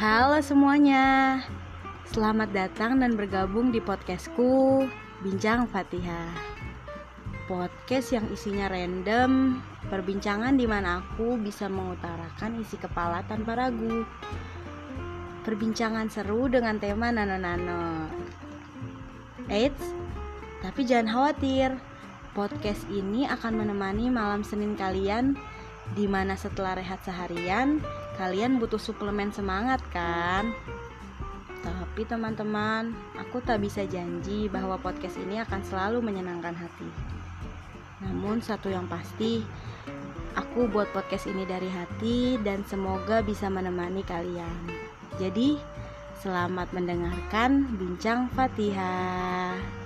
Halo semuanya, selamat datang dan bergabung di podcastku Bincang Fatihah. Podcast yang isinya random, perbincangan di mana aku bisa mengutarakan isi kepala tanpa ragu. Perbincangan seru dengan tema nano-nano. Eits, tapi jangan khawatir, podcast ini akan menemani malam Senin kalian di mana setelah rehat seharian, kalian butuh suplemen semangat kan? Tapi teman-teman, aku tak bisa janji bahwa podcast ini akan selalu menyenangkan hati. Namun satu yang pasti, aku buat podcast ini dari hati dan semoga bisa menemani kalian. Jadi, selamat mendengarkan Bincang Fatihah.